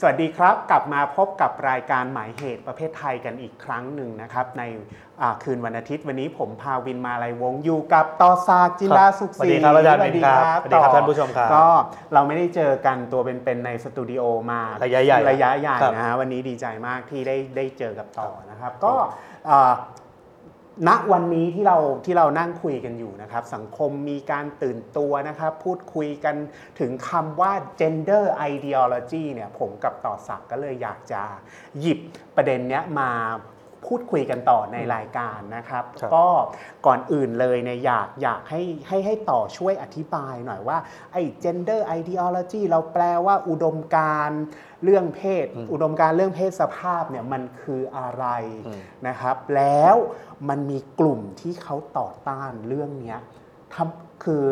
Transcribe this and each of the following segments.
สวัสดีครับ กลับมาพบกับรายการหมายเหตุประเภทไทยกันอีกครั้งหนึ่งนะครับ ในอ่าคืนวันอาทิตย์วันนี้ผมพาวินมาลัยวงศ์อยู่กับต่อซากจินดาสุขศรีสวัสดีครับอาจารย์วินครับสวัสดีครับต่อท่านผู้ชมครับก็เราไม่ได้เจอกันตัวเป็นๆในสตูดิโอมาระยะใหญ่ระยะใหญ่ครับนะฮะวันนี้ดีใจมากที่ได้ได้เจอกับต่อนะครับ ก็อ่า ณวันนี้ที่เราที่เรานั่งคุยกันอยู่นะครับ สังคมมีการตื่นตัวนะครับ พูดคุยกันถึงคำว่า gender ideology เนี่ยผมกับต่อศักดิ์ก็เลยอยากจะหยิบประเด็นเนี้ยมา พูดคุยกันต่อในรายการนะครับครับ ก็ก่อนอื่นเลยเนี่ยอยากอยากให้ให้ให้ต่อช่วยอธิบายหน่อยว่าไอ้ gender ideology เราแปลว่าอุดมการณ์เรื่องเพศ อุดมการณ์เรื่องเพศสภาพเนี่ยมันคืออะไรอืมนะครับ แล้วมันมีกลุ่มที่เขาต่อต้านเรื่องเนี้ยทำคือ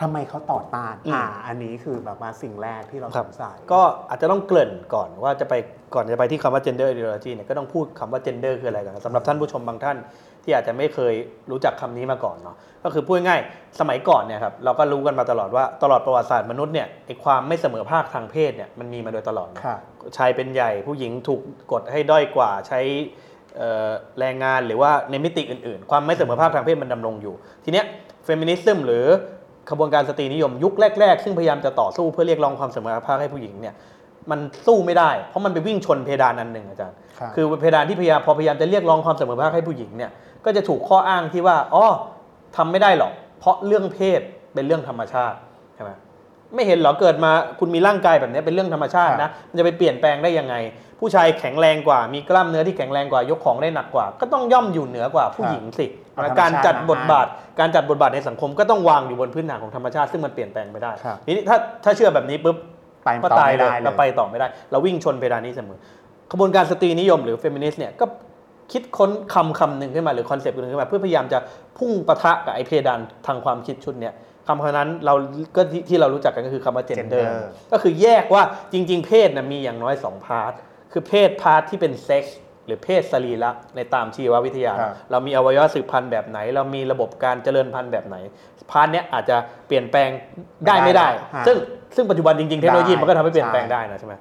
ทำไมเขาต่อต้านอืมอ่า อันนี้คือแบบว่าสิ่งแรกที่เราคสรับงสัยก็อาจจะต้องเกริ่นก่อนว่าจะไป ก่อนจะไปที่คำว่า gender ideology เนี่ยก็ต้องพูดคำว่า gender คืออะไรก่อนสำหรับท่านผู้ชมบางท่านที่อาจจะไม่เคยรู้จักคำนี้มาก่อนเนาะก็คือพูดง่ายๆสมัยก่อนเนี่ยครับเราก็รู้กันมาตลอดว่าตลอดประวัติศาสตร์มนุษย์เนี่ยไอความไม่เสมอภาคทางเพศเนี่ยมันมีมาโดยตลอดเนอะค่ะชายเป็นใหญ่ผู้หญิงถูกกดให้ด้อยกว่าใช้เอ่อแรงงานหรือว่าในมิติอื่นๆ ความไม่เสมอภาคทางเพศมันดำรงอยู่ ทีเนี้ย feminism หรือขบวนการสตรีนิยมยุคแรก ๆ ซึ่งพยายามจะต่อสู้เพื่อเรียกร้องความเสมอภาคให้ผู้หญิงเนี่ย มันสู้ไม่ได้ เพราะมันไปวิ่งชนเพดานอันหนึ่งอาจารย์ครับคือเพดานที่พยายามพอพยายามจะเรียกร้องความเสมอภาคให้ผู้หญิงเนี่ยก็จะถูกข้ออ้างที่ว่าอ๋อทำไม่ได้หรอก เพราะเรื่องเพศเป็นเรื่องธรรมชาติใช่ไหมไม่เห็นเหรอเกิดมาคุณมีร่างกายแบบนี้เป็นเรื่องธรรมชาตินะมันจะไปเปลี่ยนแปลงได้ยังไง ผู้ชายแข็งแรงกว่า มีกล้ามเนื้อที่แข็งแรงกว่ายกของได้หนักกว่า ก็ต้องย่อมอยู่เหนือกว่าผู้หญิงสิเอาธรรมชาติการจัดมาบทบาท การจัดบทบาทในสังคมก็ต้องวางอยู่บนพื้นฐานของธรรมชาติซึ่งมันเปลี่ยนแปลงไม่ได้ครับทีนี้ถ้าถ้าเชื่อแบบนี้ปุ๊บ ก็ตายเลยไปต่อไม่ได้เลย เราไปต่อไม่ได้ เราวิ่งชนเพดานนี้เสมอขบวนการสตรีนิยมหรือเฟมินิสต์เนี่ยก็คิดค้นคำคำหนึ่งขึ้นมาหรือ concept หนึ่งขึ้นมา เพื่อพยายามจะพุ่งปะทะกับไอเพดานทางความคิดชุดเนี่ยคำคำนั้นเราก็ที่ที่เรารู้จักกันก็คือคำว่า gender gender ก็คือแยกว่าจริง ๆ เพศนะมีอย่างน้อย 2 พาร์ทคือเพศพาร์ทที่เป็นเซ็กส์ห รือเพศสรีระในตามชีววิทยาครับเรามีอวัยวะสืบพันธุ์แบบไหน เรามีระบบการเจริญพันธุ์แบบไหน part เนี้ยอาจจะเปลี่ยนแปลงได้ไม่ได้ฮะซึ่งซึ่งปัจจุบันจริงๆเทคโนโลยีได้มันก็ทำให้เปลี่ยนแปลงใช่ได้นะใช่ไหม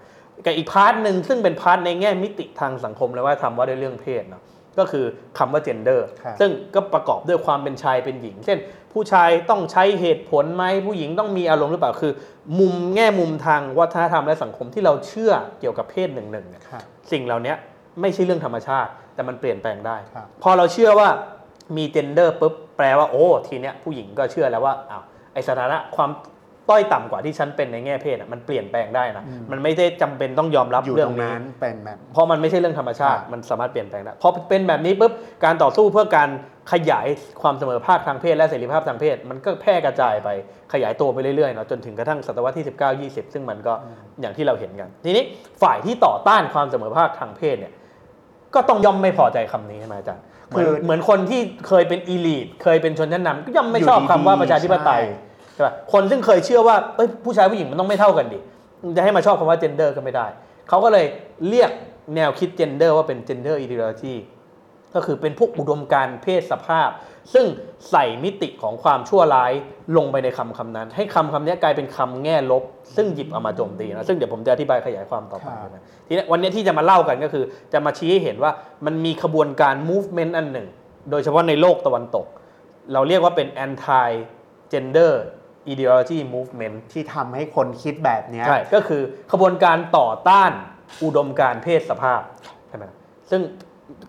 กับอีก part หนึ่งซึ่งเป็น part ในแง่มิติทางสังคมเลยว่าทำว่าด้วยเรื่องเพศเนาะก็คือคำว่า gender ครับซึ่งก็ประกอบด้วยความเป็นชายเป็นหญิง เช่น ผู้ชายต้องใช้เหตุผลไหมผู้หญิงต้องมีอารมณ์หรือเปล่าคือ มุมแง่มุมทางวัฒนธรรมและสังคมที่เราเชื่อเกี่ยวกับเพศหนึ่งหนึ่งเนี่ยครับสิ่งเหล่านี้ ไม่ใช่เรื่องธรรมชาติ แต่มันเปลี่ยนแปลงได้ครับพอเราเชื่อว่ามี gender ปุ๊บแปลว่าโอ้ทีเนี้ยผู้หญิงก็เชื่อแล้วว่าอ้าวไอสถานะความต้อยต่ำกว่าที่ฉันเป็นในแง่เพศอะมันเปลี่ยนแปลงได้นะมันไม่ได้จำเป็นต้องยอมรับอยู่ตรงนั้นเรื่องนี้เป็นแบบเพราะมันไม่ใช่เรื่องธรรมชาติครับมันสามารถเปลี่ยนแปลงได้พอเป็นแบบนี้ปุ๊บการต่อสู้เพื่อการขยายความเสมอภาคทางเพศและเสรีภาพทางเพศ มันก็แพร่กระจายไปขยายตัวไปเรื่อยๆเนาะจนถึงกระทั่งศตวรรษที่ 19 20 ซึ่งมันก็อย่างที่เราเห็นกัน ทีนี้ฝ่ายที่ต่อต้านความเสมอภาคทางเพศเนี่ย ก็ต้องย่อมไม่พอใจคำนี้ใช่ไหมอาจารย์เหมือนคือเหมือนคนที่เคยเป็นอีลีทเคยเป็นชนชั้นนำก็ย่อมไม่ชอบอยู่คำดีๆว่าประชาธิปไตยใช่ใช่ป่ะคนซึ่งเคยเชื่อว่าเอ้ยผู้ชายผู้หญิงมันต้องไม่เท่ากันดิจะให้มาชอบคำว่า gender ก็ไม่ได้เขาก็เลยเรียกแนวคิด gender ว่าเป็น gender ideology ก็คือเป็นพวกอุดมการณ์เพศสภาพ ซึ่งใส่มิติของความชั่วร้ายลงไปในคำคำนั้น ให้คำคำนี้กลายเป็นคำแง่ลบ ซึ่งหยิบเอามาโจมตีนะซึ่งเดี๋ยวผมจะอธิบายขยายความต่อไปครับนะทีนี้วันนี้ที่จะมาเล่ากันก็คือ จะมาชี้ให้เห็นว่ามันมีขบวนการ movement อันหนึ่ง โดยเฉพาะในโลกตะวันตก เราเรียกว่าเป็น anti gender ideology movement ที่ทำให้คนคิดแบบเนี้ยใช่ก็คือขบวนการต่อต้านอุดมการณ์เพศสภาพใช่ไหมซึ่ง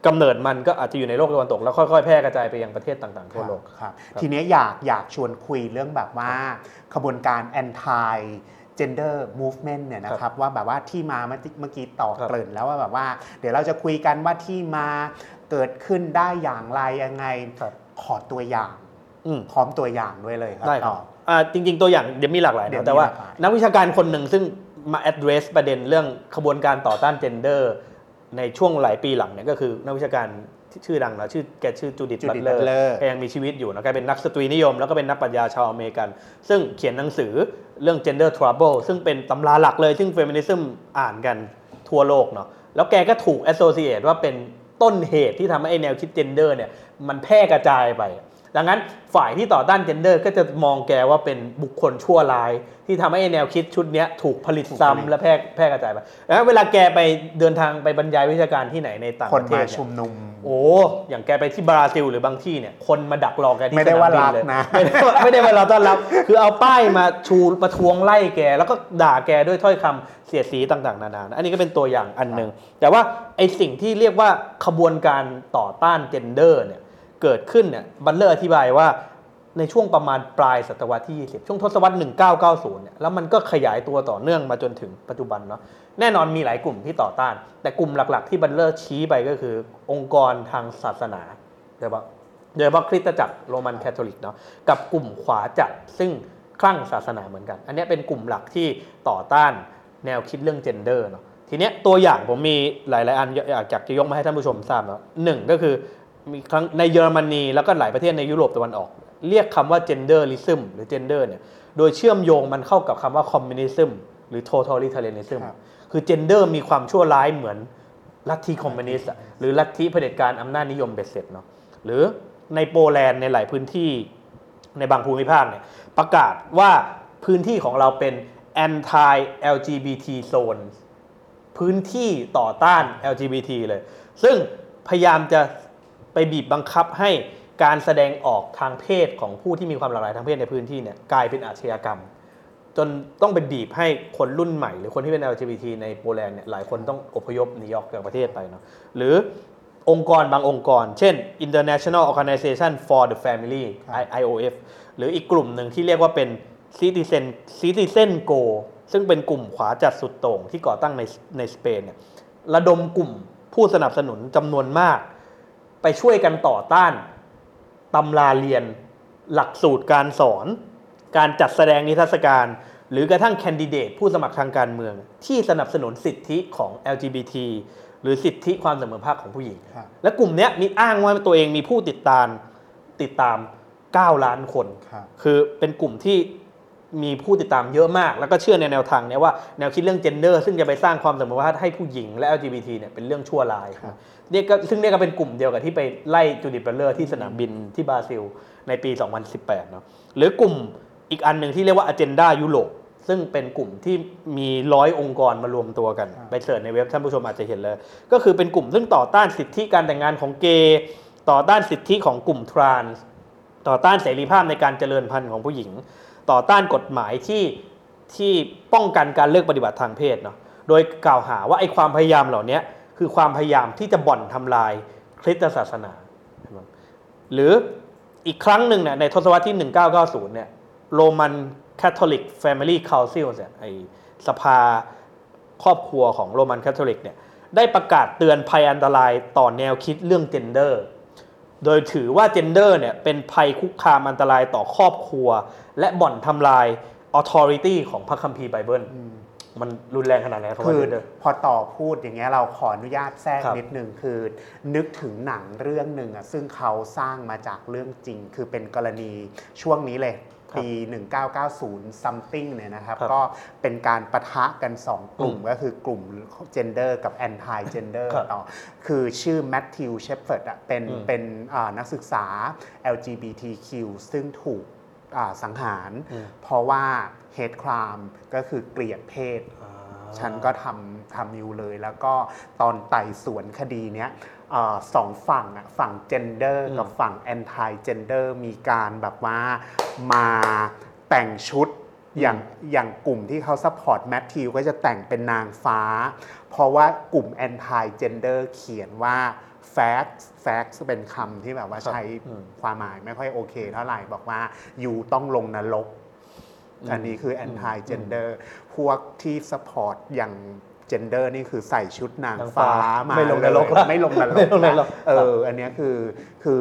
กำเนิดมันก็อาจจะอยู่ในโลกตะวันตก แล้วค่อยๆ แพร่กระจายไปยังประเทศต่างๆทั่วโลกครับครับทีเนี้ยอยากอยากชวนคุยเรื่องแบบว่าขบวนการ anti gender movement เนี่ยนะครับว่าแบบว่าที่มาเมื่อเมื่อกี้ต่อครับเกริ่นแล้วว่าแบบว่า เดี๋ยวเราจะคุยกันว่าที่มาเกิดขึ้นได้อย่างไรยังไงครับขอตัวอย่างอืมพร้อมตัวอย่างด้วยเลยครับได้ครัต่บออ่าจริง ๆ ตัวอย่างเดี๋ยวมีหลากหลายเดี๋ยวนะแต่ว่ามีหลากหลายนักวิชาการคนหนึ่งซึ่งมา address ประเด็นเรื่องขบวนการต่อต้าน gender ในช่วงหลายปีหลังเนี่ยก็คือนักวิชาการที่ชื่อดังนะชื่อแกชื่อจูดิต Judith บัตเลอร์ Butler แกยังมีชีวิตอยู่นะแกเป็นนักสตรีนิยม แล้วก็เป็นนักปรัชญาชาวอเมริกัน ซึ่งเขียนหนังสือเรื่อง gender trouble ซึ่งเป็นตำราหลักเลย ซึ่ง feminism อ่านกันทั่วโลกเนาะแล้วแกก็ถูก associate ว่าเป็นต้นเหตุที่ทำให้ไอ้แนวคิด gender เนี่ยมันแพร่กระจายไป ดังนั้นฝ่ายที่ต่อต้านเจนเดอร์ก็จะมองแกว่าเป็นบุคคลชั่วร้าย ที่ทำให้แนวคิดชุดเนี้ยถูกผลิตถูกผลิตซ้ำและแพร่แพร่กระจายไปแล้วเวลาแกไปเดินทางไปบรรยายวิชาการที่ไหนในต่างคปนระเทมาศเนี่ชุยมนุม โอ้อย่างแกไปที่บราซิลหรือบางที่เนี่ยคนมาดักรอแกที่ไม่ได้สนว่าบิรักเลยนะไม่ได้ว่าไม่ได้ว่าเราต้อนรับ คือเอาป้ายมาชูมาทวงไล่แก แล้วก็ด่าแกด้วยถ้อยคำเสียดสีต่างๆนานานะอันนี้ก็เป็นตัวอย่างอันหนึ่งแต่ว่าไอสิ่งที่เรียกว่าขบวนการต่อต้าน gender เนี่ย เกิดขึ้นเนี่ยบัตเลอร์อธิบายว่าในช่วงประมาณปลายศตวรรษที่ 20 ช่วงทศวรรษ 1990 เนี่ย แล้วมันก็ขยายตัวต่อเนื่องมาจนถึงปัจจุบันเนาะ แน่นอนมีหลายกลุ่มที่ต่อต้าน แต่กลุ่มหลักๆ ที่บัตเลอร์ชี้ไปก็คือองค์กรทางศาสนาโดยเฉพาะโดยเฉพาะคริสตจักรโรมันคาทอลิกเนาะ กับกลุ่มขวาจัดซึ่งคลั่งศาสนาเหมือนกัน อันนี้เป็นกลุ่มหลักที่ต่อต้านแนวคิดเรื่องเจนเดอร์เนาะ ทีเนี้ยตัวอย่างผมมีหลายๆอันอยากอยากจะยกมาให้ท่านผู้ชมทราบเนาะหนึ่งก็คือ มีครั้งในเยอรมนีแล้วก็หลายประเทศในยุโรปตะวันออก เรียกคำว่า genderism หรือ gender เนี่ยโดยเชื่อมโยงมันเข้ากับคำว่า communism หรือ totalitarianism ครับคือ gender มีความชั่วร้ายเหมือนลัทธิคอมมิวนิสต์อะหรือลัทธิเผด็จการอำนาจนิยมเบ็ดเสร็จเนาะหรือในโปแลนด์ในหลายพื้นที่ในบางภูมิภาคเนี่ยประกาศว่าพื้นที่ของเราเป็น anti LGBT zone พื้นที่ต่อต้าน LGBT เลย ซึ่งพยายามจะ ไปบีบบังคับให้การแสดงออกทางเพศของผู้ที่มีความหลากหลายทางเพศในพื้นที่เนี่ยกลายเป็นอาชญากรรม จนต้องไปบีบให้คนรุ่นใหม่ หรือคนที่เป็น LGBT ในโปแลนด์เนี่ยหลายคนต้องอพยพหนีออกจากประเทศไปเนาะหรือองค์กรบางองค์กร เช่น International Organization for the Family ครับ IOF หรืออีกกลุ่มหนึ่งที่เรียกว่าเป็น Citizen Citizen Go ซึ่งเป็นกลุ่มขวาจัดสุดโต่งที่ก่อตั้งในในสเปนเนี่ยระดมกลุ่มผู้สนับสนุนจำนวนมาก ไปช่วยกันต่อต้านตำราเรียน หลักสูตรการสอน การจัดแสดงนิทรรศการ หรือกระทั่งแคนดิเดตผู้สมัครทางการเมือง ที่สนับสนุนสิทธิของ LGBT หรือสิทธิความเสมอภาคของผู้หญิงครับและกลุ่มเนี้ยมีอ้างว่าตัวเองมีผู้ติดตามติดตาม 9 ล้านคนครับคือเป็นกลุ่มที่ มีผู้ติดตามเยอะมาก แล้วก็เชื่อในแนวทางเนี้ยว่าแนวคิดเรื่อง gender ซึ่งจะไปสร้างความเสมอภาคให้ผู้หญิงและ LGBT เนี่ยเป็นเรื่องชั่วร้ายครับเนี่ยก็ซึ่งเนี่ยก็เป็นกลุ่มเดียวกับที่ไปไล่จูดิธ บัตเลอร์ที่สนามบินที่บราซิล ในปี 2018เนาะหรือกลุ่มอีกอันหนึ่งที่เรียกว่า Agenda ยุโรปซึ่งเป็นกลุ่มที่มีร้อยองค์กรมารวมตัวกันครับไปเสิร์ชในเว็บท่านผู้ชมอาจจะเห็นเลย ก็คือเป็นกลุ่มซึ่งต่อต้านสิทธิการแต่งงานของเกย์ต่อต้านสิทธิของกลุ่มทรานส์ต่อต้านเสรีภาพในการเจริญพันธุ์ของผู้หญิง ต่อต้านกฎหมายที่ที่ป้องกันการเลือกปฏิบัติทางเพศเนาะโดยกล่าวหาว่าไอ้ความพยายามเหล่านี้คือความพยายามที่จะบ่อนทำลายคริสตศาสนา หรืออีกครั้งหนึ่งเนี่ยในทศวรรษที่ 1990เนี่ยโรมันคาทอลิกแฟมิลี่ค u ลซิลเนี่ยไอสภาครอบครัวของโรมันคาทอลิกเนี่ยได้ประกาศเตือนภัยอันตรายต่อแนวคิดเรื่อง gender โดยถือว่า gender เนี่ยเป็นภัยคุกคามอันตรายต่อครอบครัว และบ่อนทำลาย authority ของพระคัมภีร์ไบเบิลอืมมันรุนแรงขนาดไหนคำว่า gender พอต่อพูดอย่างเงี้ยเราขออนุญาตแทรกครับนิดนึงคือ นึกถึงหนังเรื่องหนึ่งอะซึ่งเขาสร้างมาจากเรื่องจริง คือเป็นกรณีช่วงนี้เลยครับ ปี 1990 something เนี่ยนะครับครับก็เป็นการประทะกัน 2 กลุ่มอืมก็คือกลุ่ม gender กับ anti gender ครับต่อคือชื่อแมทธิวเชฟเฟิร์ดอะเป็นอืมเป็นอ่านักศึกษา LGBTQ ซึ่งถูกอ่าสังหารอืมเพราะว่า hate crime ก็คือเกลียดเพศ ฉันก็ทำทำอยู่เลย แล้วก็ตอนไต่สวนคดีเนี้ยเออ สองฝั่งอะฝั่ง gender อืมกับฝั่ง anti gender มีการแบบว่ามาแต่งชุดอย่างอย่างกลุ่มที่เขา support แมทธิวก็จะแต่งเป็นนางฟ้า เพราะว่ากลุ่มแอนตี้เจนเดอร์เขียนว่า facts facts เป็นคำที่แบบว่าครับใช้อืมความหมายไม่ค่อยโอเคเท่าไหร่บอกว่าอยู่ต้องลงนรกอืมอันนี้คือ anti gender พวกที่ support อย่าง gender นี่คือใส่ชุดนางนางฟ้าฟ้ามาไม่ลงนรกเลยไม่ลงนรไม่กลงนรกเอออันเนี้ยคือคือ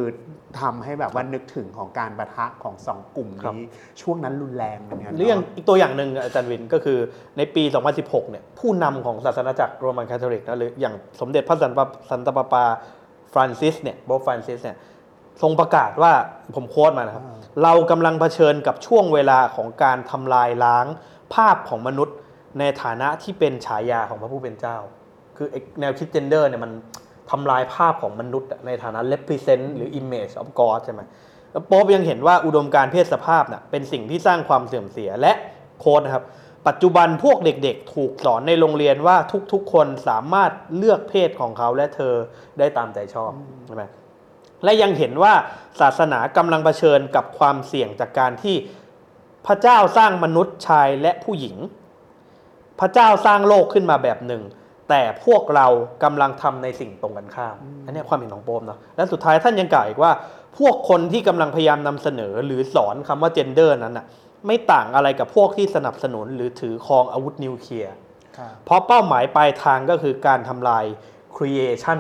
ทำให้แบบว่านึกถึงของการปะทะของสองกลุ่มครับนี้ช่วงนั้นรุนแรงเหมือนกันหรืออย่างเนาะอีกตัวอย่างหนึ่งอาจารย์วินก็คือในปี 2016 เนี่ยผู้นำของศาสนาจักรโรมันคาทอลิกนะหรืออย่างสมเด็จพระสันตะสันตะปาปาฟรานซิสเนี่ยโป๊ปฟรานซิสเนี่ยทรงประกาศว่าผมโค้ดมานะครับอ่าเรากำลังเผชิญกับช่วงเวลาของการทำลายล้างภาพของมนุษย์ ในฐานะที่เป็นฉายาของพระผู้เป็นเจ้า คือไอ้แนวคิดเจนเดอร์เนี่ยมันทำลายภาพของมนุษย์อะในฐานะ represent หรือ image of God ใช่ไหมแล้วโป๊ปยังเห็นว่าอุดมการณ์เพศสภาพน่ะเป็นสิ่งที่สร้างความเสื่อมเสียและโค้ดนะครับ ปัจจุบันพวกเด็กๆ ถูกสอนในโรงเรียนว่าทุกๆ คนสามารถเลือกเพศของเขาและเธอได้ตามใจชอบใช่ไหมและยังเห็นว่าศาสนากำลังเผชิญกับความเสี่ยงจากการที่พระเจ้าสร้างมนุษย์ชายและผู้หญิง พระเจ้าสร้างโลกขึ้นมาแบบหนึ่ง แต่พวกเรากำลังทำในสิ่งตรงกันข้าม อันนี้ความเห็นของโป๊ปเนาะและสุดท้ายท่านยังกล่าวอีกว่า พวกคนที่กำลังพยายามนำเสนอหรือสอนคำว่า gender นั้นน่ะไม่ต่างอะไรกับพวกที่สนับสนุนหรือถือครองอาวุธนิวเคลียร์ครับเพราะเป้าหมายปลายทางก็คือการทำลาย creation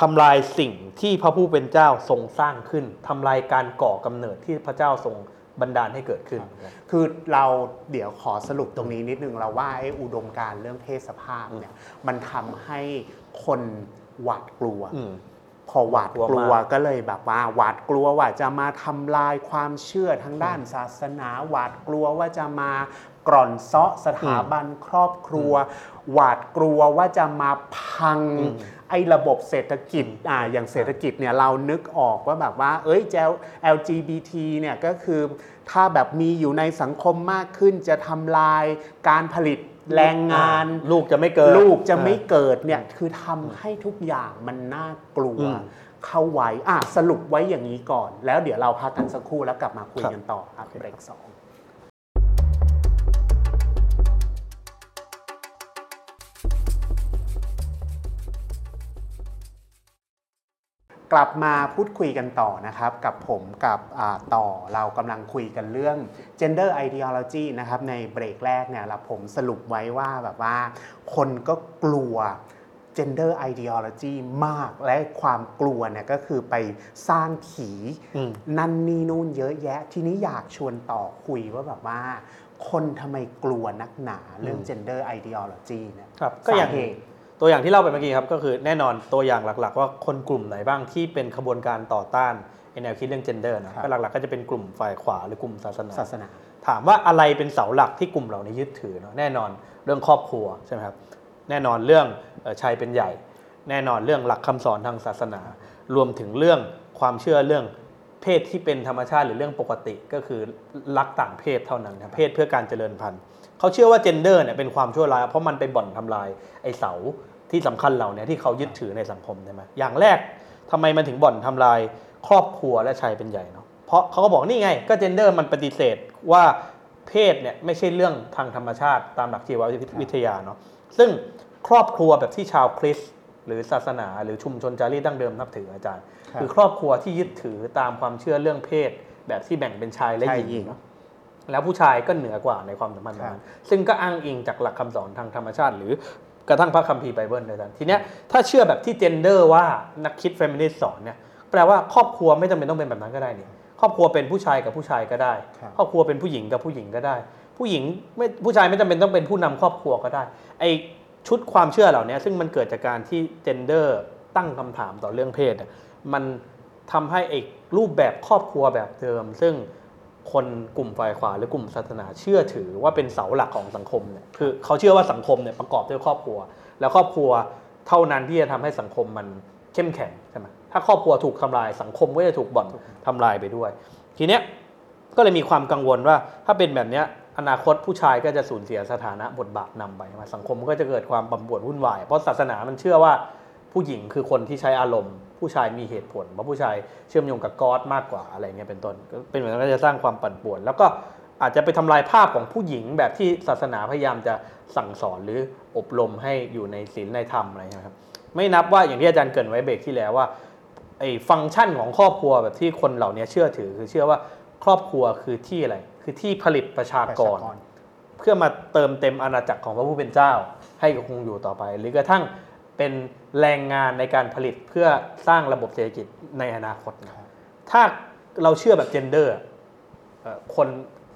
ทำลายสิ่งที่พระผู้เป็นเจ้าทรงสร้างขึ้นทำลายการก่อกำเนิดที่พระเจ้าทรง บันดาลให้เกิดขึ้น คือเราเดี๋ยวขอสรุปตรงนี้นิดนึงเราว่าไอ้อุดมการณ์เรื่องเพศสภาพเนี่ยมันทำให้คนหวาดกลัวอืมพอหวาดกกลัลัววมากก็เลยแบบว่าหวาดกลัวว่าจะมาทำลายความเชื่อทางด้านศาสนา หวาดกลัวว่าจะมากร่อนเซาะสถาบันครอบครัว หวาดกลัวว่าจะมาพังอืม ไอ้ระบบเศรษฐกิจอ่าอย่างเศรษฐกิจเนี่ยเรานึกออกว่าแบบว่า เอ้ย LGBT เนี่ยก็คือถ้าแบบมีอยู่ในสังคมมากขึ้นจะทำลายการผลิตแรงงาน ลูกจะไม่เกิด ลูกจะไม่เกิดเนี่ยคือทำให้ทุกอย่างมันน่ากลัวอืมเข้าไว้อะสรุปไว้อย่างนี้ก่อน แล้วเดี๋ยวเราพักกันสักครู่แล้วกลับมาคุยครับกันต่อครับโอเคเบรกสอง กลับมาพูดคุยกันต่อนะครับ กับผมกับอ่าต่อเรากำลังคุยกันเรื่อง gender ideology นะครับในเบรกแรกเนี่ยเราผมสรุปไว้ว่าแบบว่า คนก็กลัว gender ideology มากและความกลัวเนี่ยก็คือไปสร้างผีอืมนั่นนี่นู่นเยอะแยะ ทีนี้อยากชวนต่อคุยว่าแบบว่า คนทำไมกลัวนักหนาเรื่องอืม gender ideology เนี่ยครับก็อย่างสาเหตุ ตัวอย่างที่เล่าไปเมื่อกี้ครับก็คือแน่นอนตัวอย่างหลักๆ ว่าคนกลุ่มไหนบ้างที่เป็นขบวนการต่อต้านไอ้แนวคิดเรื่อง gender นะครับก็หลักๆก็จะเป็นกลุ่มฝ่ายขวาหรือกลุ่มศาสนาศาสนา ถามว่าอะไรเป็นเสาหลักที่กลุ่มเหล่านี้ยึดถือเนาะแน่นอนเรื่องครอบครัวใช่ไหมครับแน่นอนเรื่องเอ่อชายเป็นใหญ่ แน่นอนเรื่องหลักคำสอนทางศาสนา รวมถึงเรื่องความเชื่อเรื่องเพศที่เป็นธรรมชาติหรือเรื่องปกติก็คือรักต่างเพศเท่านั้นครับเพศเพื่อการเจริญพันธุ์เขาเชื่อว่า gender เนี่ยเป็นความชั่วร้ายเพราะมันไปบ่อนทำลายไอ้เสา ที่สำคัญเหล่านี้ที่เขายึดถือในสังคมใช่ไหมอย่างแรกทำไมมันถึงบ่อนทำลายครอบครัวและชายเป็นใหญ่เนาะเพราะเขาก็บอกนี่ไง ก็ gender มันปฏิเสธว่าเพศเนี่ยไม่ใช่เรื่องทางธรรมชาติตามหลักชีววิทยาเนาะซึ่งครอบครัวแบบที่ชาวคริสต์หรือศาสนา หรือชุมชนจารีตดั้งเดิมนับถืออาจารย์ครับคือครอบครัวที่ยึดถือตามความเชื่อเรื่องเพศ แบบที่แบ่งเป็นชายและชายหญิงหญิงเนาะแล้วผู้ชายก็เหนือกว่าในความสัมพันธ์ครับนั้นซึ่งก็อ้างอิงจากหลักคำสอนทางธรรมชาติ หรือ กระทั่งพระคัมภีร์ไบเบิลด้วยกันทีเนี้ยถ้าเชื่อแบบที่ gender ว่านักคิดเฟมินิสต์สอนเนี่ยแปลว่าครอบครัวไม่จำเป็นต้องเป็นแบบนั้นก็ได้นี่ครอบครัวเป็นผู้ชายกับผู้ชายก็ได้ ครับครอบครัวเป็นผู้หญิงกับผู้หญิงก็ได้ ผู้หญิงไม่ผู้ชายไม่จำเป็นต้องเป็นผู้นำครอบครัวก็ได้ไอชุดความเชื่อเหล่านี้ซึ่งมันเกิดจากการที่ genderตั้งคำถามต่อเรื่องเพศอะมันทำให้ไอ้รูปแบบครอบครัวแบบเดิม ซึ่ง คนกลุ่มฝ่ายขวาหรือกลุ่มศาสนาเชื่อถือว่าเป็นเสาหลักของสังคมเนี่ยคือเขาเชื่อว่าสังคมเนี่ยประกอบด้วยครอบครัว แล้วครอบครัวเท่านั้นที่จะทำให้สังคมมันเข้มแข็งใช่ไหมถ้าครอบครัวถูกทำลายสังคมก็จะถูกบ่อนทำลายไปด้วย ทีเนี้ยก็เลยมีความกังวลว่าถ้าเป็นแบบเนี้ยอนาคตผู้ชายก็จะสูญเสียสถานะบทบาทนำไปมาสังคมก็จะเกิดความปั่นป่วนวุ่นวายเพราะศาสนามันเชื่อว่าผู้หญิงคือคนที่ใช้อารมณ์ ผู้ชายมีเหตุผลเพราะผู้ชายเชื่อมโยงกับกอดมากกว่าอะไรเงี้ยเป็นต้นก็เป็นแบบนั้นก็จะสร้างความปั่นป่วน แล้วก็อาจจะไปทำลายภาพของผู้หญิงแบบที่ศาสนาพยายามจะสั่งสอนหรืออบรมให้อยู่ในศีลในธรรมอะไรเงี้ยครับ ไม่นับว่าอย่างที่อาจารย์เกรินไว้เบรกที่แล้วว่าไอ้ฟังก์ชันของครอบครัวแบบที่คนเหล่านี้เชื่อถือคือเชื่อว่าครอบครัวคือที่อะไร คือที่ผลิตประชาประกชารกร เพื่อมาเติมเต็มอาณาจักรของพระผู้เป็นเจ้า ให้คงอยู่ต่อไป หรือกระทั่ง เป็นแรงงานในการผลิตเพื่อสร้างระบบเศรษฐกิจในอนาคตนะถ้าเราเชื่อแบบเจนเดอร์คน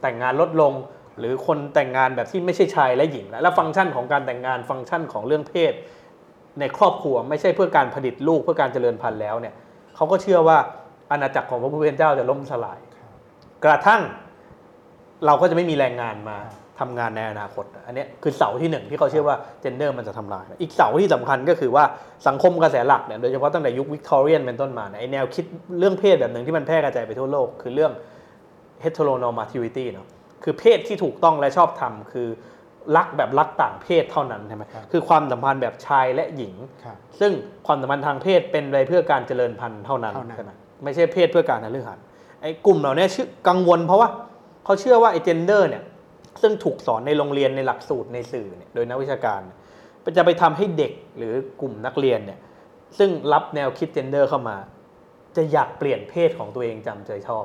แต่งงานลดลง หรือคนแต่งงานแบบที่ไม่ใช่ชายและหญิงแล้วแล้วฟังก์ชันของการแต่งงานฟังก์ชันของเรื่องเพศ ในครอบครัวไม่ใช่เพื่อการผลิตลูกเพื่อการเจริญพันธุ์แล้วเนี่ยเขาก็เชื่อว่าอาณาจักรของพระผู้เป็นเจ้าจะล่มสลาย กระทั่งเราก็จะไม่มีแรงงานมา ทำงานในอนาคต อันเนี้ยคือเสาที่หนึ่งที่เขาเชื่อว่าเจนเดอร์มันจะทำลาย อีกเสาที่สำคัญก็คือว่าสังคมกระแสหลักเนี่ยโดยเฉพาะตั้งแต่ยุควิกตอเรียนเป็นต้นมาเนี่ยไอแนวคิดเรื่องเพศแบบหนึ่งที่มันแพร่กระจายไปทั่วโลก คือเรื่อง heteronormativity เนาะคือเพศที่ถูกต้องและชอบทำคือรักแบบรักต่างเพศเท่านั้นใช่ไหมครับคือความสัมพันธ์แบบชายและหญิงครับซึ่งความสัมพันธ์ทางเพศเป็นไปเพื่อการเจริญพันธุ์เท่านั้นเท่านั้นใช่ไหมไม่ใช่เพศเพื่อการทะลึ่งหันไอ้กลุ่มเหล่านี้ถึงกังวลเพราะว่าเขาเชื่อว่าไอ้ gender เนี่ย ซึ่งถูกสอนในโรงเรียนในหลักสูตรในสื่อเนี่ยโดยนักวิชาการ จะไปทำให้เด็กหรือกลุ่มนักเรียนเนี่ยซึ่งรับแนวคิด gender เข้ามา จะอยากเปลี่ยนเพศของตัวเองตามใจชอบ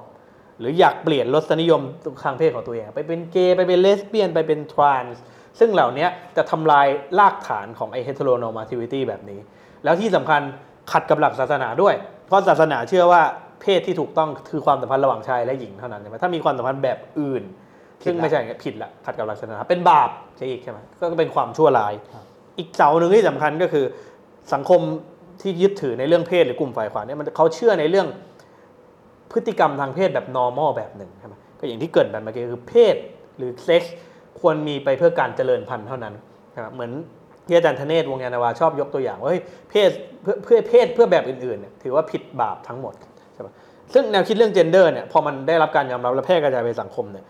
หรืออยากเปลี่ยนรสนิยมทางเพศของตัวเอง ไปเป็นเกย์ไปเป็นเลสเบี้ยนไปเป็น trans ซึ่งเหล่านี้จะทำลายรากฐานของไอ heteronormativity แบบนี้ แล้วที่สำคัญขัดกับหลักศาสนาด้วย เพราะศาสนาเชื่อว่าเพศที่ถูกต้องคือความสัมพันธ์ระหว่างชายและหญิงเท่านั้นใช่ไหมถ้ามีความสัมพันธ์แบบอื่น ซึ่งไม่ใช่อย่างเงี้ยผิดละขัดกับหลักศาสนาเป็นบาปใช่อีกใช่ไหมก็เป็นความชั่วร้ายครับอีกเสาหนึ่งที่สำคัญก็คือสังคมที่ยึดถือในเรื่องเพศหรือกลุ่มฝ่ายขวาเนี่ยมันเขาเชื่อในเรื่องพฤติกรรมทางเพศแบบ normal แบบหนึ่งใช่ไหมก็อย่างที่เกริดแบบเมื่อกี้คือเพศหรือเซ็กซ์ควรมีไปเพื่อการเจริญพันธุ์เท่านั้นนะครับเหมือนที่อาจารย์ธเนศวงศ์ยานนาวาชอบยกตัวอย่างว่าเฮ้ยเพศเพื่อเพื่อเพศเพื่อแบบอื่นๆเนี่ยถือว่าผิดบาปทั้งหมดใช่ปะซึ่งแนวคิดเรื่อง gender เนี่ยพอมันได้รับการยอมรับและแพร่กระจายไปสังคมเนี่ย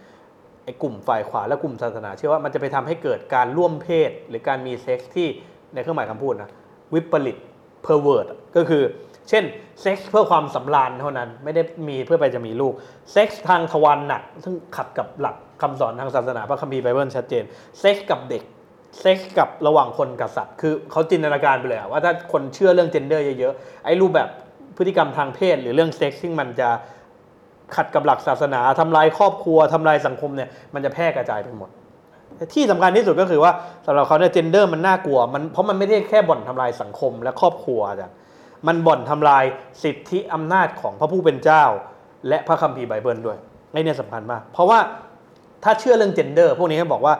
ไอ้กลุ่มฝ่ายขวาและกลุ่มศาสนา เชื่อว่ามันจะไปทำให้เกิดการร่วมเพศ หรือการมีเซ็กซ์ที่ในเครื่องหมายคำพูดนะวิปริต pervert อะก็คือ เช่นเซ็กซ์เพื่อความสำราญเท่านั้นไม่ได้มีเพื่อไปจะมีลูกเซ็กซ์ทางทวารหนัก ซึ่งขัดกับหลักคำสอนทางศาสนาพระคัมภีร์ไบเบิลชัดเจนเซ็กซ์กับเด็กเซ็กซ์กับระหว่างคนกับสัตว์คือเขาจินตนาการไปเลยว่าถ้าคนเชื่อเรื่อง gender เยอะๆไอ้รูปแบบพฤติกรรมทางเพศ หรือเรื่องเซ็กซ์ซึ่งมันจะ ขัดกับหลักศาสนาทำลายครอบครัวทำลายสังคมเนี่ยมันจะแพร่กระจายไปหมด ที่สำคัญที่สุดก็คือว่าสำหรับเขาเนี่ย gender มันน่ากลัวมันเพราะมันไม่ได้แค่บ่อนทำลายสังคมและครอบครัวอาจารย์มันบ่อนทำลายสิทธิอำนาจของพระผู้เป็นเจ้า และพระคัมภีร์ไบเบิลด้วยไอ้เนี่ยสำคัญมาก เพราะว่าถ้าเชื่อเรื่อง gender พวกนี้เขาบอกว่า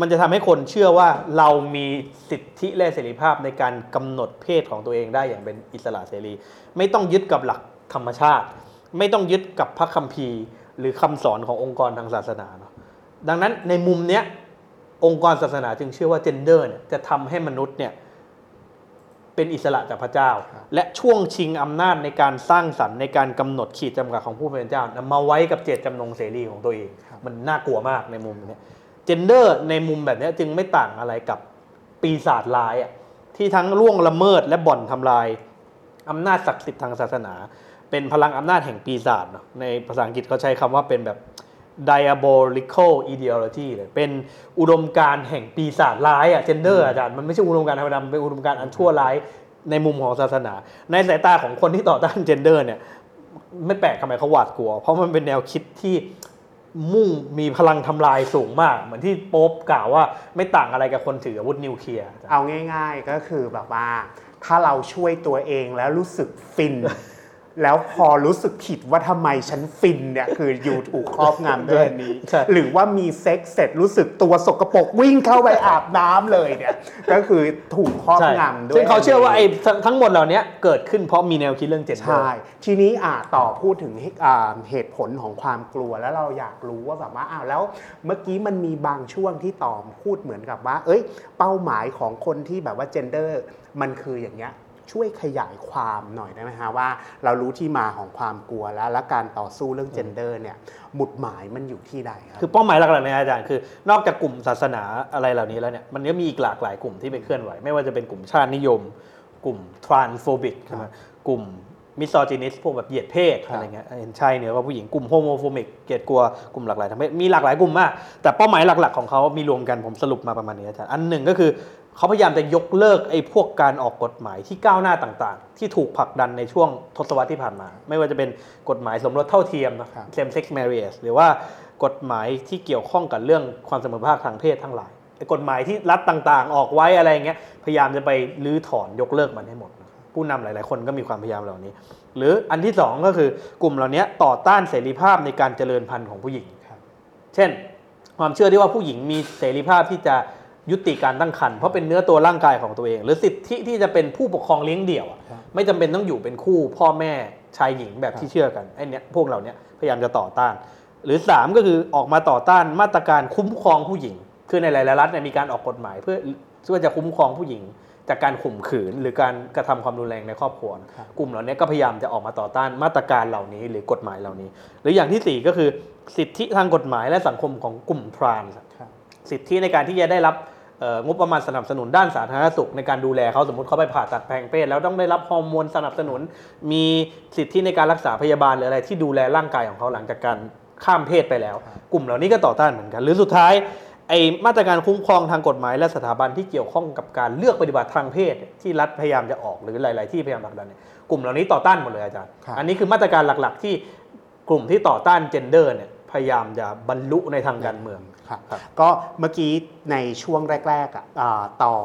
มันจะทำให้คนเชื่อว่าเรามีสิทธิและเสรีภาพในการกำหนดเพศของตัวเองได้อย่างเป็นอิสระเสรี ไม่ต้องยึดกับหลักธรรมชาติ ไม่ต้องยึดกับพระคัมภีร์ หรือคำสอนขององค์กรทางศาสนาเนาะดังนั้นในมุมเนี้ยองค์กรศาสนาจึงเชื่อว่า gender เนี่ยจะทำให้มนุษย์เนี่ยเป็นอิสระจากพระเจ้าครับและช่วงชิงอำนาจในการสร้างสรรค์ในการกำหนดขีดจำกัดของผู้เป็นเจ้านำมาไว้กับเจตจำนงเสรีของตัวเอง มันน่ากลัวมากในมุมเนี้ย gender ในมุมแบบเนี้ยจึงไม่ต่างอะไรกับปีศาจร้ายอะที่ทั้งล่วงละเมิดและบ่อนทำลายอำนาจศักดิ์สิทธิ์ทางศาสนา เป็นพลังอำนาจแห่งปีศาจเนาะในภาษาอังกฤษเขาใช้คำว่าเป็นแบบ diabolical ideology เลยเป็นอุดมการณ์แห่งปีศาจร้ายอะ gender อาจารย์มันไม่ใช่อุดมการณ์ธรรมดามันเป็นอุดมการณ์อันชั่วร้ายในมุมของศาสนา ในสายตาของคนที่ต่อต้าน gender เนี่ยไม่แปลกทำไมเขาหวาดกลัว เพราะมันเป็นแนวคิดที่มุ่งมีพลังทำลายสูงมาก เหมือนที่โป๊ปกล่าวว่าไม่ต่างอะไรกับคนถืออาวุธนิวเคลียร์อาจารย์เอาง่าย ๆก็คือแบบว่า ถ้าเราช่วยตัวเองแล้วรู้สึกฟิน แล้วพอรู้สึกผิดว่าทำไมฉันฟินเนี่ย คืออยู่ถูกครอบงำด้วยอันนี้ใช่หรือว่ามีเซ็กซ์เสร็จรู้สึกตัวสกปรกวิ่งเข้าไปอาบน้ำเลยเนี่ย ก็คือถูกครอบใช่งำด้วยซึ่งเขาเชื่อว่านไอ้นี้ทั้งทั้งหมดเหล่านี้เกิดขึ้นเพราะมีแนวคิดเรื่องเจนเดอใช่ร์ทีนี้อ่าต่อพูดถึงเหตุอ่าเหตุผลของความกลัวแล้วเราอยากรู้ว่าแบบว่าอ้าวแล้ว เมื่อกี้มันมีบางช่วงที่ตอมพูดเหมือนกับว่า เอ้ย เป้าหมายของคนที่แบบว่า gender มันคืออย่างเงี้ย ช่วยขยายความหน่อยได้ไหมฮะว่าเรารู้ที่มาของความกลัวแล้ว และการต่อสู้เรื่อง gender เนี่ยหมุดหมายมันอยู่ที่ใดครับคือเป้าหมายหลักๆในอาจารย์คือ นอกจากกลุ่มศาสนาอะไรเหล่านี้แล้วเนี่ยมันก็มีอีกหลากหลายกลุ่มที่ไปเคลื่อนไหว ไม่ว่าจะเป็นกลุ่มชาตินิยม กลุ่ม transphobic ใช่ไหมกลุ่ม misogynist พวกแบบเหยียดเพศครับอะไรเงี้ยเห็นชายเหนือกว่าผู้หญิงกลุ่ม homophobic เกลียดกลัวกลุ่มหลากหลายทางเพศมีหลากหลายกลุ่มมาก แต่เป้าหมายหลักๆของเขามีรวมกันผมสรุปมาประมาณนี้อาจารย์อันหนึ่งก็คือ เขาพยายามจะยกเลิกไอ้พวกการออกกฎหมายที่ก้าวหน้าต่างๆ ที่ถูกผลักดันในช่วงทศวรรษที่ผ่านมา ไม่ว่าจะเป็นกฎหมายสมรสเท่าเทียมนะครับ same sex marriage หรือว่ากฎหมายที่เกี่ยวข้องกับเรื่องความเสมอภาคทางเพศทั้งหลายไอ้กฎหมายที่รัฐต่างๆ ออกไว้อะไรเงี้ยพยายามจะไปรื้อถอนยกเลิกมันให้หมดนะผู้นำหลาย ๆ คนก็มีความพยายามเหล่านี้ หรืออันที่สองก็คือกลุ่มเหล่านี้ต่อต้านเสรีภาพในการเจริญพันธุ์ของผู้หญิงครับเช่น ความเชื่อที่ว่าผู้หญิงมีเสรีภาพที่จะ ยุติการตั้งครรภ์เพราะเป็นเนื้อตัวร่างกายของตัวเอง หรือสิทธิที่จะเป็นผู้ปกครองเลี้ยงเดี่ยวอะครับไม่จำเป็นต้องอยู่เป็นคู่พ่อแม่ชายหญิงแบบครับที่เชื่อกันไอ้เนี้ยพวกเราเนี้ยพยายามจะต่อต้าน หรือ 3 ก็คือออกมาต่อต้านมาตรการคุ้มครองผู้หญิง คือในหลายๆรัฐเนี่ยมีการออกกฎหมายเพื่อเพื่อจะคุ้มครองผู้หญิง จากการข่มขืนหรือการกระทำความรุนแรงในครอบครัวครับกลุ่มเหล่านี้ก็พยายามจะออกมาต่อต้านมาตรการเหล่านี้ หรือกฎหมายเหล่านี้ หรืออย่างที่สี่ก็คือสิทธิทางกฎหมายและสังคมของกลุ่มทรานส์ครับสิทธิในการที่จะได้รับเอ่อ งบประมาณสนับสนุนด้านสาธารณสุขในการดูแลเขาสมมติเขาไปผ่าตัดแปลงเพศแล้วต้องได้รับฮอร์โมนสนับสนุน มีสิทธิในการรักษาพยาบาลหรืออะไรที่ดูแลร่างกายของเขาหลังจากการข้ามเพศไปแล้ว กลุ่มเหล่านี้ก็ต่อต้านเหมือนกัน หรือสุดท้ายไอมาตรการคุ้มครองทางกฎหมายและสถาบันที่เกี่ยวข้องกับการเลือกปฏิบัติทางเพศที่รัฐพยายามจะออกหรือหลาย ๆ ที่พยายามผลักดันเนี่ยกลุ่มเหล่านี้ต่อต้านหมดเลยอาจารย์ อันนี้คือมาตรการหลัก ๆ ที่กลุ่มที่ต่อต้าน gender เนี่ยพยายามจะบรรลุในทางการเมือง ครับครับก็เมื่อกี้ในช่วงแรกๆอะอ่าต่อ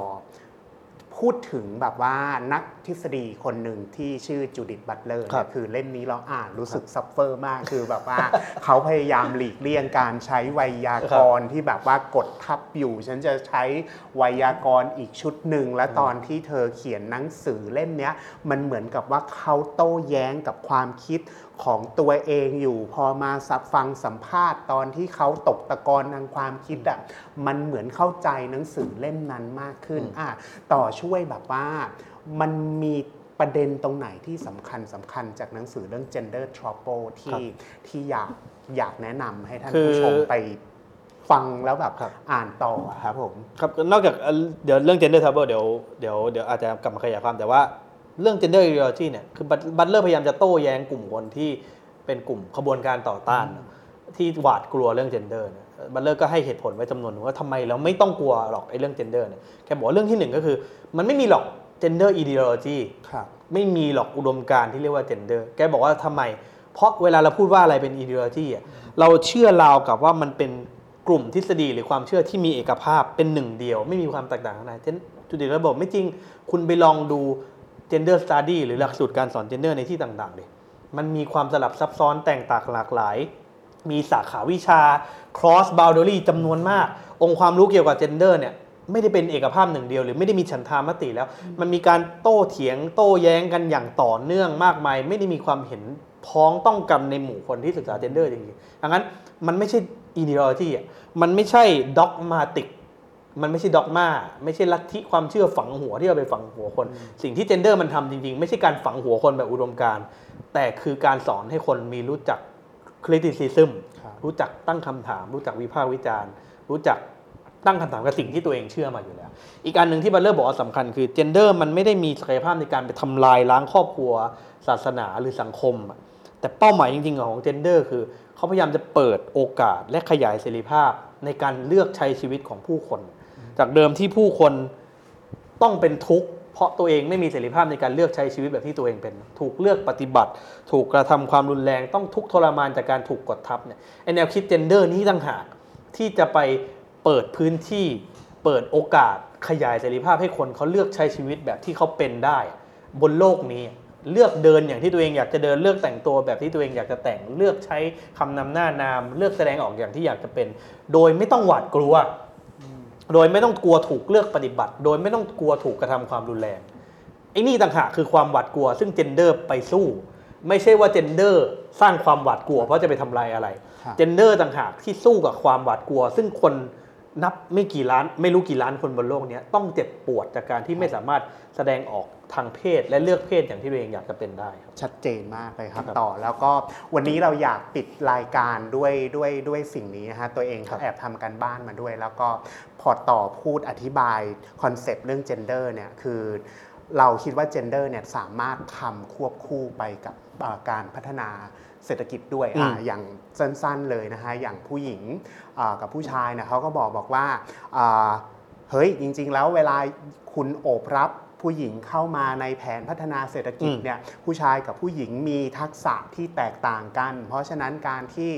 พูดถึงแบบว่านักทฤษฎีคนหนึ่งที่ชื่อจูดิธ บัตเลอร์ครับคือเล่มนี้เราอ่านรู้สึก suffer มากคือแบบว่าเขาพยายามหลีกเลี่ยงการใช้ไวยากรณ์ที่แบบว่ากดทับอยู่ ฉันจะใช้ไวยากรณ์อีกชุดหนึ่งและตอนที่เธอเขียนหนังสือเล่มเนี้ยมันเหมือนกับว่าเขาโต้แย้งกับความคิด ของตัวเองอยู่ พอมาสับฟังสัมภาษณ์ตอนที่เขาตกตะกอนทางความคิดอะมันเหมือนเข้าใจหนังสือเล่มนั้นมากขึ้นอืมอะต่อช่วยแบบว่ามันมีประเด็นตรงไหนที่สำคัญสำคัญจากหนังสือเรื่อง gender trouble ที่ที่อยากอยากแนะนำให้ท่านผู้ชมไปฟังแล้วแบบครับอ่านต่อครับผมครับนอกจากเอ่อเดี๋ยวเรื่อง gender trouble เดี๋ยวเดี๋ยวเดี๋ยวอาจจะกลับมาขยายความแต่ว่า เรื่อง gender ideology เนี่ยคือบัตเลอร์พยายามจะโต้แย้งกลุ่มคนที่เป็นกลุ่มขบวนการต่อต้าน ที่หวาดกลัวเรื่อง gender เนี่ยบัตเลอร์ก็ให้เหตุผลไว้จำนวนหนึ่งว่าทำไมเราไม่ต้องกลัวหรอกไอ้เรื่อง gender เนี่ยแกบอกว่าเรื่องที่หนึ่งก็คือ มันไม่มีหรอก gender ideology ครับไม่มีหรอกอุดมการณ์ที่เรียกว่า gender แกบอกว่าทำไม เพราะเวลาเราพูดว่าอะไรเป็น ideology อะเราเชื่อราวกับว่ามันเป็นกลุ่มทฤษฎีหรือความเชื่อที่มีเอกภาพเป็นหนึ่งเดียว ไม่มีความแตกต่างข้างในเช่นจุดเด่นระบบไม่จริง คุณไปลองดู gender study หรือหลักสูตรการสอน gender ในที่ต่างๆดิมันมีความสลับซับซ้อนแตกต่างหลากหลาย มีสาขาวิชา cross boundary จำนวนมาก องค์ความรู้เกี่ยวกับ gender เนี่ยไม่ได้เป็นเอกภาพหนึ่งเดียว หรือไม่ได้มีฉันทามติแล้ว มันมีการโต้เถียงโต้แย้งกันอย่างต่อเนื่องมากมาย ไม่ได้มีความเห็นพ้องต้องกันในหมู่คนที่ศึกษา gender จริงๆดังนั้นมันไม่ใช่ ideology อะมันไม่ใช่ dogmatic มั นไม่ใช่ด็อกมาไม่ใช่ลัทธิความเชื่อฝังหัวที่เอาไปฝังหัวคน สิ่งที่เจนเดอร์มันทำจริงๆ ไม่ใช่การฝังหัวคนแบบอุดมการณ์แต่คือการสอนให้คนมีรู้จัก criticism ครับรู้จักตั้งคำถาม รู้จักวิพากษ์วิจารณ์ รู้จักตั้งคำถามกับสิ่งที่ตัวเองเชื่อมาอยู่แล้ว อีกอันหนึ่งที่ Butler บอกว่าสำคัญคือ gender มันไม่ได้มีศักยภาพในการไปทำลายล้างครอบครัว ศาสนาหรือสังคมอะแต่เป้าหมายจริง ๆ ของ gender คือ เขาพยายามจะเปิดโอกาสและขยายเสรีภาพในการเลือกใช้ชีวิตของผู้คน จากเดิมที่ผู้คนต้องเป็นทุกข์เพราะตัวเองไม่มีเสรีภาพในการเลือกใช้ชีวิตแบบที่ตัวเองเป็น ถูกเลือกปฏิบัติ ถูกกระทำความรุนแรง ต้องทุกข์ทรมานจากการถูกกดทับเนี่ยไอแนวคิดเจนเดอร์นี้ต่างหากที่จะไปเปิดพื้นที่ เปิดโอกาสขยายเสรีภาพให้คนเขาเลือกใช้ชีวิตแบบที่เขาเป็นได้ บนโลกนี้เลือกเดินอย่างที่ตัวเองอยากจะเดินเลือกแต่งตัวแบบที่ตัวเองอยากจะแต่งเลือกใช้คำนำหน้านาม เลือกแสดงออกอย่างที่อยากจะเป็น โดยไม่ต้องหวาดกลัว โดยไม่ต้องกลัวถูกเลือกปฏิบัติ โดยไม่ต้องกลัวถูกกระทำความรุนแรงไอ้นี่ต่างหากคือความหวาดกลัว ซึ่ง gender ไปสู้ ไม่ใช่ว่า gender สร้างความหวาดกลัวเพราะจะไปทำลายอะไรครับ gender ต่างหากที่สู้กับความหวาดกลัว ซึ่งคน นับไม่กี่ล้านไม่รู้กี่ล้านคนบนโลกเนี้ยต้องเจ็บปวดจากการที่ไม่สามารถแสดงออกทางเพศและเลือกเพศอย่างที่ตัวเองอยากจะเป็นได้ครับ ชัดเจนมากเลยครับครับต่อแล้วก็วันนี้เราอยากปิดรายการด้วยด้วยด้วยสิ่งนี้นะฮะตัวเองครัก็บแอบทำการบ้านมาด้วย แล้วก็พอต่อพูดอธิบายคอนเซปต์เรื่อง gender เนี่ยคือ เราคิดว่า gender เนี่ยสามารถทำควบคู่ไปกับเอ่อการพัฒนาเศรษฐกิจด้วยอืมอ่าอย่างสั้นๆเลยนะฮะอย่างผู้หญิงอ่ากับผู้ชายเนี่ยเขาก็บอกบอกว่าอ่าเฮ้ยจริง ๆ แล้วเวลาคุณโอบรับ ผู้หญิงเข้ามาในแผนพัฒนาเศรษฐกิจอืมเนี่ยผู้ชายกับผู้หญิงมีทักษะที่แตกต่างกัน เพราะฉะนั้นการที่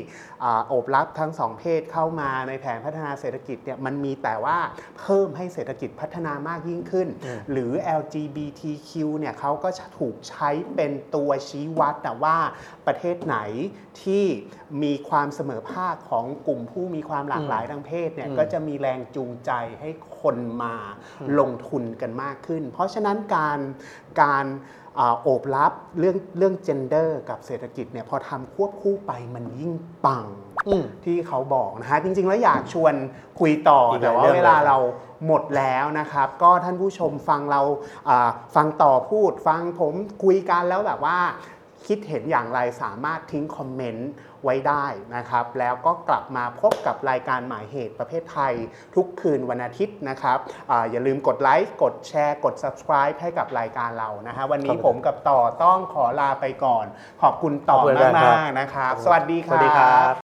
อ่าโอบรับทั้งสองเพศเข้ามาในแผนพัฒนาเศรษฐกิจเนี่ยมันมีแต่ว่าเพิ่มให้เศรษฐกิจพัฒนามากยิ่งขึ้นอืมหรือ LGBTQ เนี่ยเขาก็จะถูกใช้เป็นตัวชี้วัดนะว่าประเทศไหนที่มีความเสมอภาคของกลุ่มผู้มีความหลากหลายทางเพศเนี่ยอืมก็จะมีแรงจูงใจให้คนมาลงทุนกันมากขึ้น เพราะฉะนั้นการการอ่าโอบรับเรื่องเรื่อง gender กับเศรษฐกิจเนี่ยพอทำควบคู่ไปมันยิ่งปังอืมที่เขาบอกนะฮะจริง ๆ แล้วอยากชวนคุยต่ออกหลายแต่ว่าเรื่องเวลาเลยเราหมดแล้วนะครับ ก็ท่านผู้ชมฟังเราอ่าฟังต่อพูด ฟังผมคุยกันแล้วแบบว่า คิดเห็นอย่างไรสามารถทิ้งคอมเมนต์ไว้ได้นะครับ แล้วก็กลับมาพบกับรายการหมายเหตุประเภทไทย ทุกคืนวันอาทิตย์นะครับอาอย่าลืมกดไลค์กดแชร์ กด subscribe ให้กับรายการเรานะฮะวันนี้ครับผมกับต่อต้องขอลาไปก่อน ขอบคุณต่อขอบคุณครับมากๆนะครับ สวัสดีคสวัสดีครัรับบ